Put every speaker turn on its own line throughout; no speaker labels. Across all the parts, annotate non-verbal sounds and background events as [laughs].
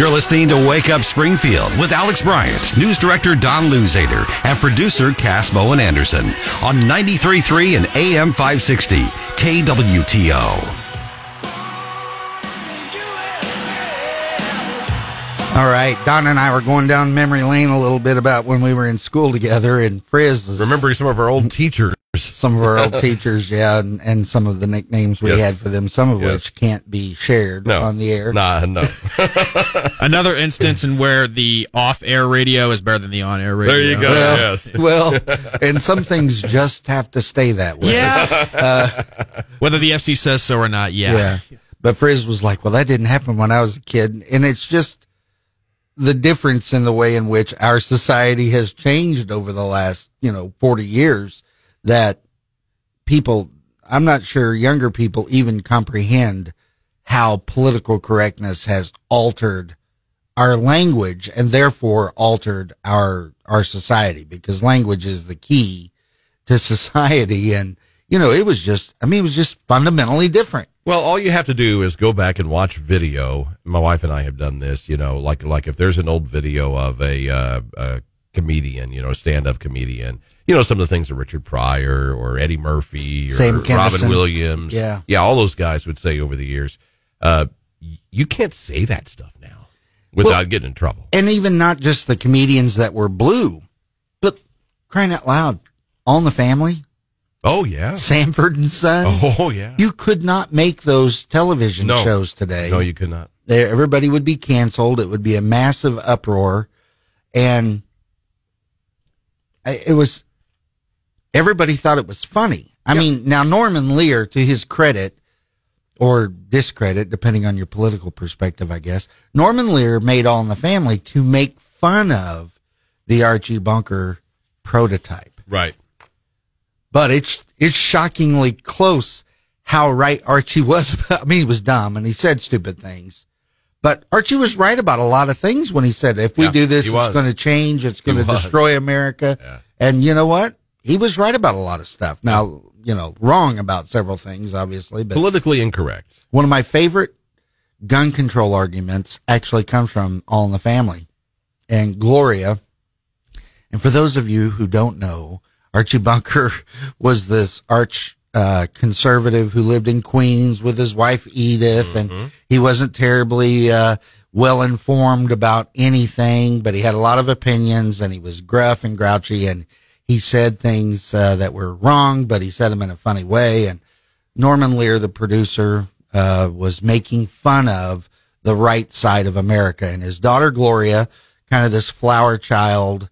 You're listening to Wake Up Springfield with Alex Bryant, news director Don Luzader, and producer Cass Bowen Anderson on 93.3 and AM 560 KWTO.
All right, Don and I were going down memory lane a little bit about when we were in school together, and Frizz
remembering some of our old teachers,
some of our old [laughs] teachers, yeah, and, and some of the nicknames we
Yes.
had for them, some of
Yes.
which can't be shared
No.
on the air.
Nah, no. [laughs]
Another instance in where the off-air radio is better than the on-air radio.
There you go.
Well,
yes. [laughs]
well, and some things just have to stay that way.
Yeah. Uh, Whether the FCC says so or not, yeah.
Yeah. But Frizz was like, well, that didn't happen when I was a kid. And it's just the difference in the way in which our society has changed over the last, you know, 40 years that people, I'm not sure younger people even comprehend how political correctness has altered our language and therefore altered our, our society because language is the key to [laughs] society. And, you know, it was just, I mean, it was just fundamentally different.
Well, all you have to do is go back and watch video. My wife and I have done this. You know, like like if there's an old video of a, uh, a comedian, you know, stand-up comedian. You know, some of the things that Richard Pryor or Eddie Murphy or
Sam
Robin Williams.
Yeah.
yeah, all those guys would say over the years. Uh, you can't say that stuff now without
Well-
getting in trouble.
and even not just the comedians that were blue, but crying out loud, All in the Family,
Oh yeah.
Sanford and Son.
Oh yeah.
You could not make those television
No.
shows today.
no, you could not.
Everybody would be canceled. It would be a massive uproar, and it was. Everybody thought it was funny. I mean, now Norman Lear, to his credit or discredit, depending on your political perspective, I guess, Norman Lear made All in the Family to make fun of the Archie Bunker prototype
Right.
but it's it's shockingly close how right Archie was. [laughs] About, I mean, he was dumb and he said stupid things, but Archie was right about a lot of things when he said, "If we
Yeah,
do this, it's going to change. It's going to destroy America."
Yeah.
And you know what? He was right about a lot of stuff. Now, you know, wrong about several things, obviously, but
Politically incorrect.
one of my favorite gun control arguments actually comes from All in the Family and Gloria. And for those of you who don't know, Archie Bunker [laughs] was this arch uh, conservative who lived in Queens with his wife Edith, and he wasn't terribly uh, well informed about anything, but he had a lot of opinions, and he was gruff and grouchy, and he said things uh, that were wrong, but he said them in a funny way, and Norman Lear, the producer, uh, was making fun of the right side of America, and his daughter Gloria, kind of this flower child,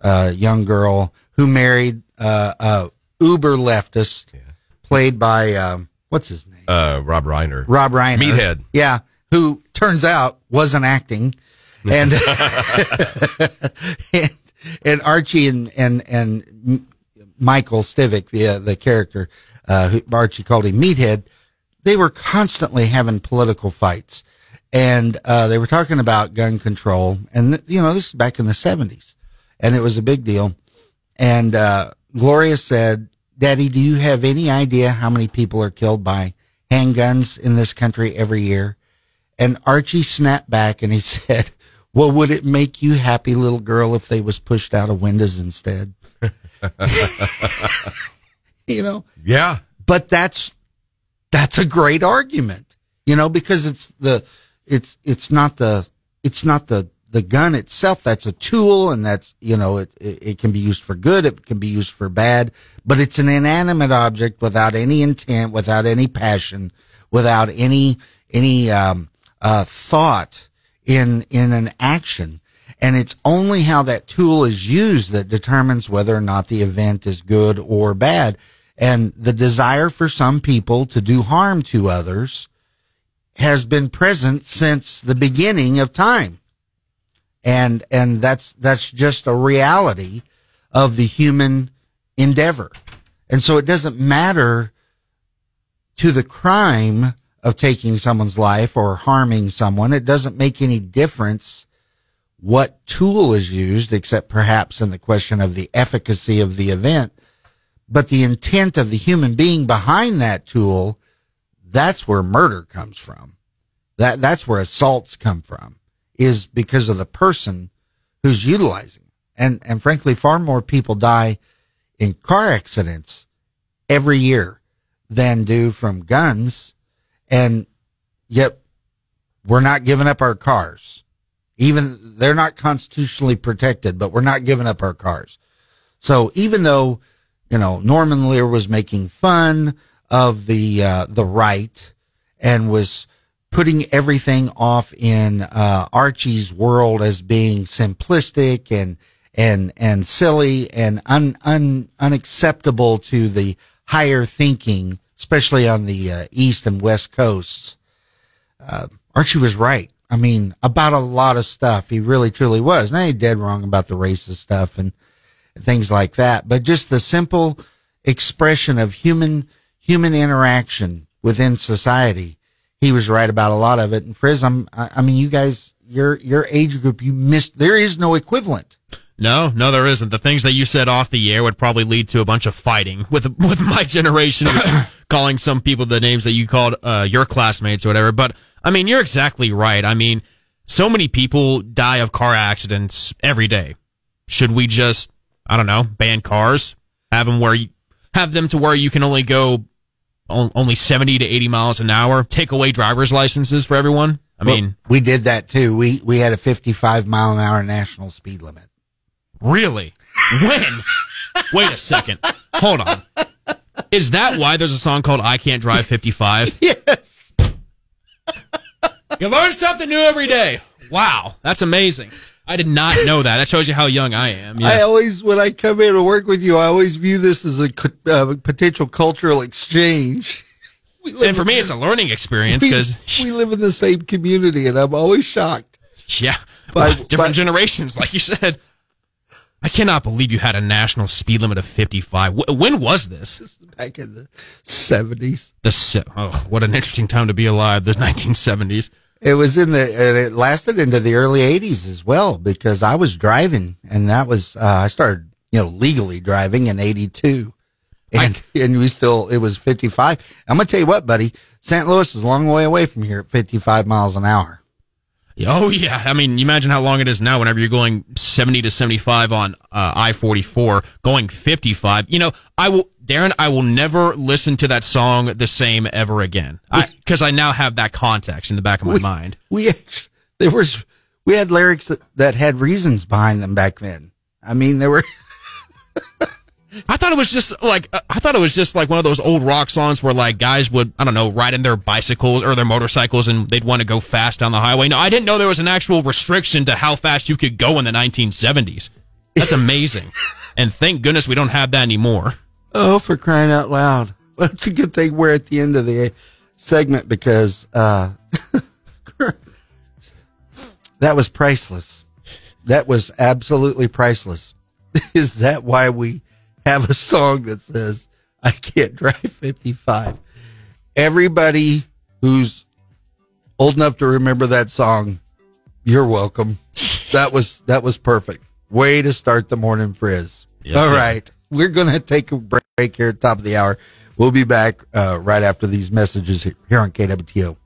uh, young girl who married uh, uh, uber leftist, played by um, what's his name,
Uh, Rob Reiner.
Rob Reiner,
Meathead.
yeah, who turns out wasn't acting, and [laughs] and, and Archie and and and Michael Stivic, the uh, the character, uh, who Archie called him Meathead, they were constantly having political fights, and uh, they were talking about gun control, and th- you know this is back in the seventies, and it was a big deal, and uh, Gloria said, "Daddy, do you have any idea how many people are killed by handguns in this country every year?" And Archie snapped back and he [laughs] said, "Well, would it make you happy, little girl, if they was pushed out of windows instead?" [laughs] you know,
Yeah.
but that's that's a great argument, you know, because it's the it's it's not the it's not the the gun itself that's a tool and that's you know it, it it can be used for good it can be used for bad but it's an inanimate object without any intent without any passion without any any um uh thought in in an action. And it's only how that tool is used that determines whether or not the event is good or bad. And the desire for some people to do harm to others has been present since the beginning of time and and that's that's just a reality of the human endeavor. And so it doesn't matter to the crime of taking someone's life or harming someone. It doesn't make any difference what tool is used except perhaps in the question of the efficacy of the event. But the intent of the human being behind that tool that's where murder comes from. That that's where assaults come from is because of the person who's utilizing it. And, and frankly, far more people die in car accidents every year than do from guns. And yet we're not giving up our cars. Even they're not constitutionally protected, but we're not giving up our cars. So even though, you know, Norman Lear was making fun of the, uh, the right and was putting everything off in, uh, Archie's world as being simplistic and, and, and silly and un, un, unacceptable to the higher thinking, especially on the uh, east and west coasts. Uh, Archie was right. I mean, about a lot of stuff. He really, truly was. Now he's dead wrong about the racist stuff and, and things like that. But just the simple expression of human, human interaction within society. He was right about a lot of it. And Frizz, I'm, I, I mean, you guys, your, your age group, you missed, there is no equivalent.
No, no, there isn't. The things that you said off the air would probably lead to a bunch of fighting with [laughs] with my generation, calling some people the names that you called uh, your classmates or whatever. But I mean, you're exactly right. I mean, so many people die of car accidents every day. Should we just, I don't know, ban cars, have them where you have them to where you can only go only 70 to 80 miles an hour, take away driver's licenses for everyone? I
Well,
mean,
we did that too. We, we had a 55 mile an hour national speed limit.
Really? When? Wait a second. Hold on. Is that why there's a song called I Can't Drive 55? [laughs]
Yes.
You learn something new every day. Wow. That's amazing. I did not know that. That shows you how young I am.
I always, when I come in to work with you, I always view this as a uh, potential cultural exchange. [laughs]
And for me, it's a learning experience because,
we live in the same community, and I'm always shocked.
yeah,
By-
different
by-
generations, like you said. I cannot believe you had a national speed limit of 55. Wh- When was this?
This was back in the 70s,
The se- oh, what an interesting time to be alive. The 1970s.
It was in the, and it lasted into the early 80s as well because I was driving, and that was uh, I started, you know, legally driving in 82. And, and we still, it was 55. I'm going to tell you what, buddy, St. Louis is a long way away from here at 55 miles an hour.
Oh yeah, I mean, you imagine how long it is now. Whenever you're going 70 to 75 on uh, I-44, going 55. You know, I will, Darin, I will never listen to that song the same ever again, because I, now have that context in the back of my
We-
mind.
we there was we had lyrics that, that had reasons behind them back then. I mean, there were [laughs]
I thought it was just like uh, I thought it was just like one of those old rock songs where like guys would I don't know ride in their bicycles or their motorcycles and they'd want to go fast down the highway. No, I didn't know there was an actual restriction to how fast you could go in the 1970s. That's amazing, [laughs] and thank goodness we don't have that anymore.
Oh, for crying out loud! [laughs] Well, it's a good thing we're at the end of the segment because uh, [laughs] that was priceless. That was absolutely priceless. [laughs] Is that why we have a song that says "I can't drive 55"? Everybody who's old enough to remember that song, you're welcome. That was that was perfect. Way to start the morning frizz.
Yes,
All
sir.
right, we're gonna take a break here at the top of the hour. We'll be back uh, right after these messages here on KWTO.